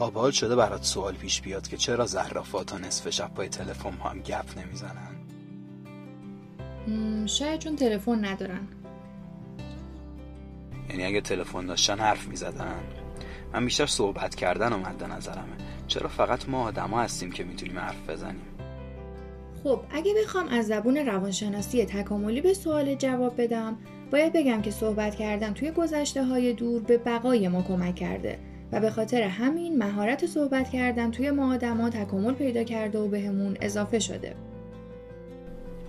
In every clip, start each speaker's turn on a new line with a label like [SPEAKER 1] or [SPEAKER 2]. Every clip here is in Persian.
[SPEAKER 1] تا بال شده برات سوال پیش بیاد که چرا زهرافا تا نصف شب پای تلفن با هم گپ نمی‌زنن؟
[SPEAKER 2] شاید چون تلفن ندارن.
[SPEAKER 1] یعنی اگه تلفن داشتن حرف می‌زدن. من بیشتر صحبت کردن اومد نظرمه. چرا فقط ما آدما هستیم که می‌تونیم حرف بزنیم؟
[SPEAKER 2] خب اگه بخوام از زبون روانشناسی تکاملی به سوال جواب بدم باید بگم که صحبت کردن توی گذشته های دور به بقای ما کمک کرده. و به خاطر همین مهارت صحبت کردن توی ما آدما تکامل پیدا کرده و بهمون اضافه شده.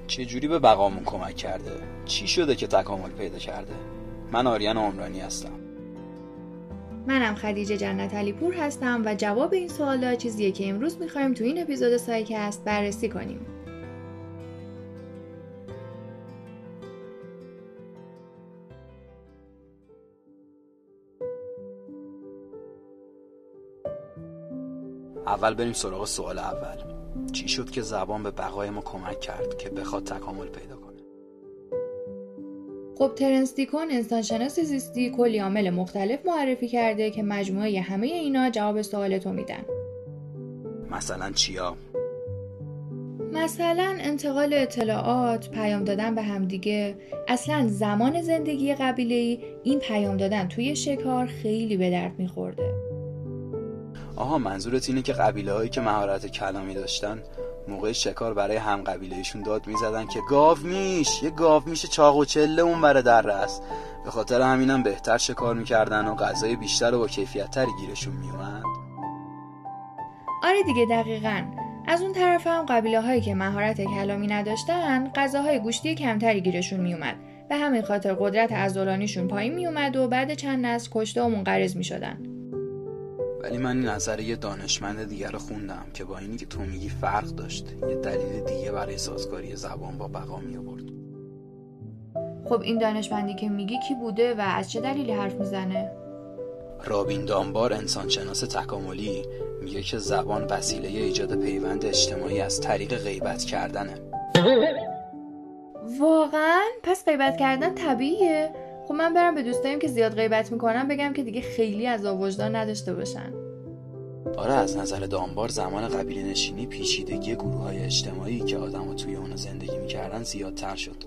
[SPEAKER 1] چه جوری به بقامون کمک کرده؟ چی شده که تکامل پیدا کرده؟ من آریان عمرانی هستم.
[SPEAKER 2] منم خدیجه جنت علی پور هستم و جواب این سوالا چیزیه که امروز می‌خوایم تو این اپیزود سایکست بررسی کنیم.
[SPEAKER 1] اول بریم سراغ سوال اول. چی شد که زبان به بقای ما کمک کرد که بخواد تکامل پیدا کنه؟
[SPEAKER 2] خب ترنس دیکون انسانشناس زیستی کلی عامل مختلف معرفی کرده که مجموعه همه اینا جواب سوال تو میدن.
[SPEAKER 1] مثلا چیا؟
[SPEAKER 2] مثلا انتقال اطلاعات، پیام دادن به همدیگه، اصلا زمان زندگی قبیله این پیام دادن توی شکار خیلی به درد میخورده.
[SPEAKER 1] آها منظورت اینه که قبیله هایی که مهارت کلامی داشتن موقع شکار برای هم قبیلهشون داد می‌زدن که گاو میش یه گاو میشه چاق و چله اون بره در رس به خاطر همینم بهتر شکار می‌کردن و غذای بیشتر و با کیفیت گیرشون میومد
[SPEAKER 2] آره دیگه دقیقا. از اون طرف هم قبیله هایی که مهارت کلامی نداشتن غذاهای گوشتی کمتری گیرشون میومد به همین خاطر قدرت عضلانیشون پایین میومد و بعد چند نسل کشته و منقرض می‌شدن.
[SPEAKER 1] ولی من نظر یه دانشمند دیگر رو خوندم که با اینی که تو میگی فرق داشت یه دلیل دیگه برای سازگاری زبان با بقا می آورد
[SPEAKER 2] خب این دانشمندی که میگی کی بوده و از چه دلیلی حرف می‌زنه؟
[SPEAKER 1] رابین دانبار انسانشناس تکاملی میگه که زبان وسیله ایجاد پیوند اجتماعی از طریق غیبت کردنه
[SPEAKER 2] واقعا؟ پس غیبت کردن طبیعیه؟ خب من برم به دوستایم که زیاد غیبت می‌کنم بگم که دیگه خیلی از وجدان نداشته باشن.
[SPEAKER 1] آره از نظر دانبار زمان قبیله نشینی پیچیدگی گروه های اجتماعی که آدم توی اون زندگی می‌کردن زیادتر شد.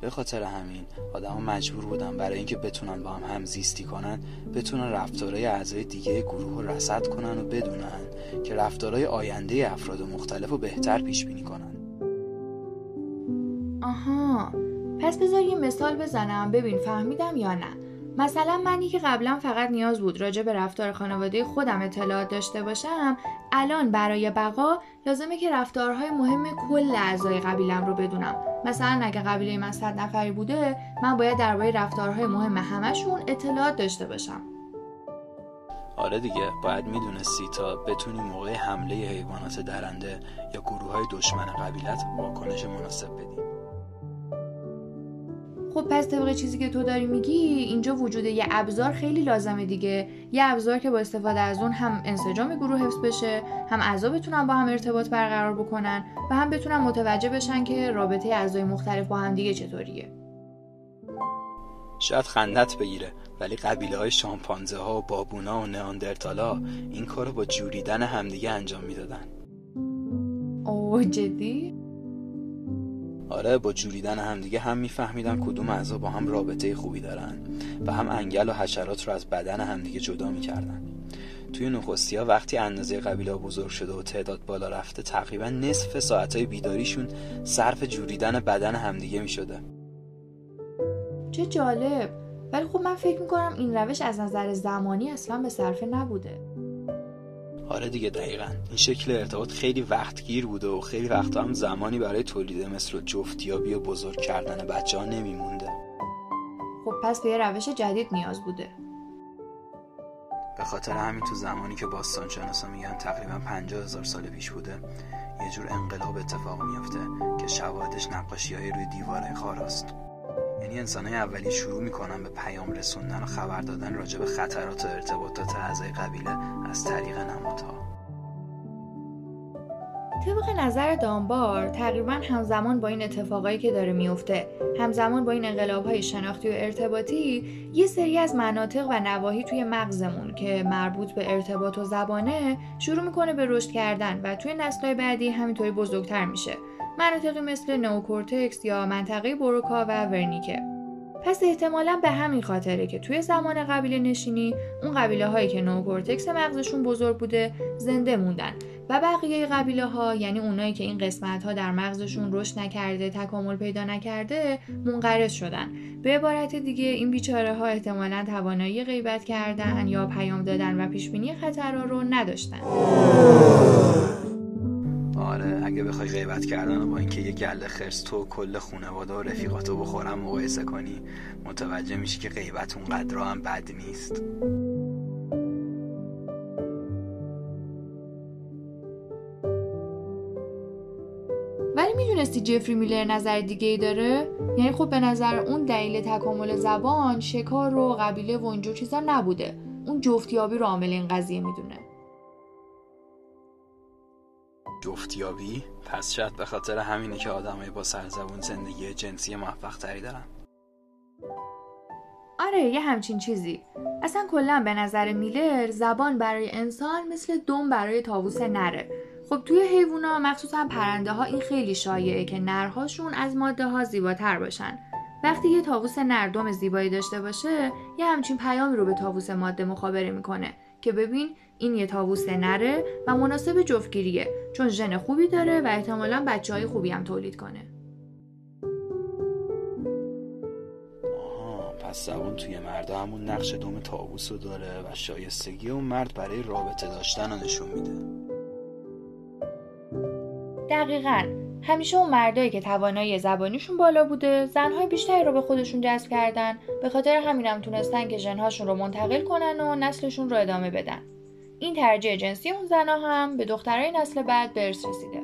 [SPEAKER 1] به خاطر همین آدم مجبور بودن برای اینکه بتونن با هم همزیستی کنن بتونن رفتارهای اعضای دیگه گروه رو رصد کنن و بدونن که رفتارهای آینده افراد مختلف رو بهتر پیش بینی کنن.
[SPEAKER 2] آها. پس بذار یه مثال بزنم. ببین فهمیدم یا نه. مثلا منی که قبلا فقط نیاز بود راجع به رفتار خانواده خودم اطلاعات داشته باشم الان برای بقا لازمه که رفتارهای مهم کل اعضای قبیلم رو بدونم. مثلا اگه قبیله من صد نفری بوده من باید درباره رفتارهای مهم همشون اطلاعات داشته باشم.
[SPEAKER 1] آره دیگه باید می‌دونستی تا بتونی موقع حمله حیوانات درنده یا گروه های دشمن قبیلت واکنش مناسب بدی.
[SPEAKER 2] خب پس طبق چیزی که تو داری میگی اینجا وجود یه ابزار خیلی لازمه دیگه. یه ابزار که با استفاده از اون هم انسجام گروه حفظ بشه هم اعضا بتونن با هم ارتباط برقرار بکنن و هم بتونن متوجه بشن که رابطه اعضای مختلف با هم دیگه چطوریه.
[SPEAKER 1] شاید خندت بگیره ولی قبیله های شامپانزه ها و بابونا و نئاندرتالا این کارو با جوریدن همدیگه انجام می‌دادن.
[SPEAKER 2] اوه جدی؟
[SPEAKER 1] آره با جوریدن همدیگه هم میفهمیدن کدوم اعضا با هم رابطه خوبی دارن و هم انگل و حشرات رو از بدن همدیگه جدا می‌کردن. توی نخستی ها وقتی اندازه قبیله بزرگ شده و تعداد بالا رفته تقریبا نصف ساعتهای بیداریشون صرف جوریدن بدن همدیگه می‌شده.
[SPEAKER 2] چه جالب. ولی خب من فکر می‌کنم این روش از نظر زمانی اصلا به صرفه نبوده.
[SPEAKER 1] آره دیگه دقیقا. این شکل ارتباط خیلی وقتگیر بوده و خیلی وقتا هم زمانی برای تولید مثل جفتیابی و بزرگ کردن بچه ها نمیمونده.
[SPEAKER 2] خب پس به یه روش جدید نیاز بوده.
[SPEAKER 1] به خاطر همین تو زمانی که باستان شناسا میگن تقریبا پنجاه هزار سال پیش بوده یه جور انقلاب اتفاق میافته که شواهدش نقاشی های روی دیوارهای خاراست. یعنی انسان اولی شروع می‌کنن به پیام رسوندن و خبر دادن راجع به خطرات و ارتباطات اعضای قبیله از طریق نمادها.
[SPEAKER 2] طبق نظر دانبار تقریبا همزمان با این اتفاقایی که داره میفته همزمان با این انقلابهای شناختی و ارتباطی یه سری از مناطق و نواحی توی مغزمون که مربوط به ارتباط و زبانه شروع می‌کنه به رشد کردن و توی نسلهای بعدی همینطوری بزرگتر میشه. مناطقی مثل نوکورتکس یا منطقه بروکا و ورنیکه. پس احتمالا به همین خاطره که توی زمان قبیله نشینی اون قبیله هایی که نوکورتکس مغزشون بزرگ بوده زنده موندن. و بقیه قبیله ها یعنی اونایی که این قسمت ها در مغزشون رشد نکرده تکامل پیدا نکرده منقرض شدن. به عبارت دیگه این بیچاره ها احتمالا توانایی غیبت کردن یا پیام دادن و پیشبینی خطرها رو نداشتن.
[SPEAKER 1] آره اگه بخوای غیبت کردن و با اینکه یه گله خرس تو کل خونواده و رفیقاتو بخورم مقایسه کنی متوجه میشی که غیبت اونقدر هم بد نیست.
[SPEAKER 2] ولی می‌دونستی جفری میلر نظر دیگه ای داره؟ یعنی خب به نظر اون دلیل تکامل زبان شکار و قبیله و اینجور چیزا نبوده. اون جفتیابی رو عامل این قضیه می‌دونه.
[SPEAKER 1] جفتیابی؟ پس شاید به خاطر همینه که آدمای با سرزبون زندگی جنسی موفق تری دارن.
[SPEAKER 2] آره یه همچین چیزی. اصلا کلا به نظر میلر زبان برای انسان مثل دم برای تاووس نره. خب توی حیوونا مخصوصا پرنده ها این خیلی شایعه که نرهاشون از ماده ها زیباتر باشن. وقتی یه تاووس نر دم زیبایی داشته باشه یه همچین پیامی رو به تاووس ماده مخابره می‌کنه که ببین این یه تاووس نره و مناسب جفتگیریه چون ژن خوبی داره و احتمالا بچه های خوبی هم تولید کنه.
[SPEAKER 1] آها پس زبان توی مردا همون نقش دوم تاووس رو داره و شایستگی اون مرد برای رابطه داشتن رو نشون میده.
[SPEAKER 2] دقیقا. همیشه اون مردایی که توانایی زبانیشون بالا بوده زنهای بیشتری رو به خودشون جذب کردن به خاطر همینم تونستن که ژنهاشون رو منتقل کنن و نسلشون رو ادامه بدن. این ترجیح جنسی اون زنها هم به دخترای نسل بعد به ارث رسیده.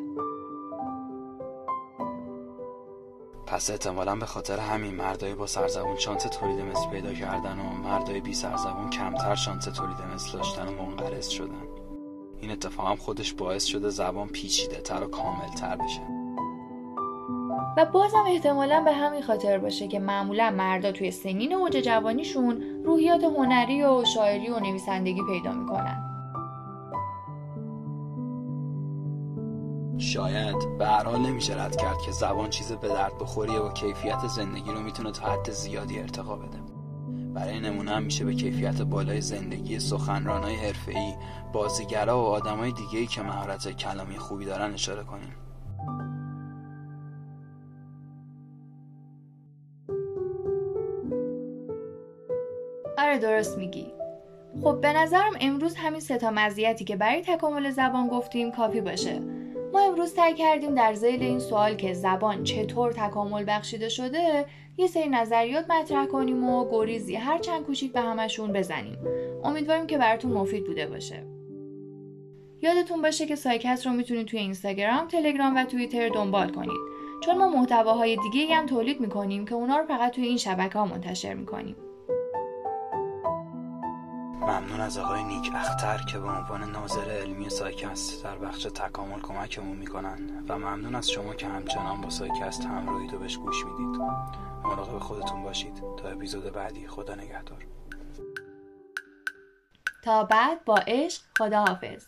[SPEAKER 1] پس احتمالا به خاطر همین مردای با سرزبون شانس تولید مثل پیدا کردن و مردای بی سرزبون کمتر شانس تولید مثل داشتن و منقرض شدن. این اتفاق هم خودش باعث شده زبان پیچیده تر و کامل تر بشه.
[SPEAKER 2] و بازم احتمالا به همین خاطر باشه که معمولا مردا توی سنین اوج جوانیشون روحیات هنری و شاعری و نویسندگی پیدا می‌کنن.
[SPEAKER 1] شاید به هر حال نمیشه رد کرد که زبان چیز به درد بخوریه و کیفیت زندگی رو می‌تونه تا حد زیادی ارتقا بده برای نمونه هم میشه به کیفیت بالای زندگی سخنرانای حرفه‌ای، بازیگرا و آدمای دیگه‌ای که مهارت کلامی خوبی دارن اشاره کنیم.
[SPEAKER 2] آره درست میگی. خب به نظرم امروز همین سه تا مزیتی که برای تکامل زبان گفتیم کافی باشه. ما امروز سعی کردیم در ذیل این سوال که زبان چطور تکامل بخشیده شده یه سری نظریات مطرح کنیم و گریزی هر چند کوچیک به همشون بزنیم. امیدواریم که براتون مفید بوده باشه. یادتون باشه که سایکست رو می‌تونید توی اینستاگرام، تلگرام و توییتر دنبال کنید. چون ما محتواهای دیگه هم تولید می‌کنیم که اونا رو فقط توی این شبکه ها منتشر می‌کنیم.
[SPEAKER 1] ممنون از آقای نیک اختر که به عنوان ناظر علمی سایکست در بخش تکامل کمکمون می‌کنن و ممنون از شما که همچنان با سایکست همراهید و بهش گوش می‌دید. مراقب خودتون باشید. تا اپیزود بعدی خدا نگهدار.
[SPEAKER 2] تا بعد با عشق خداحافظ.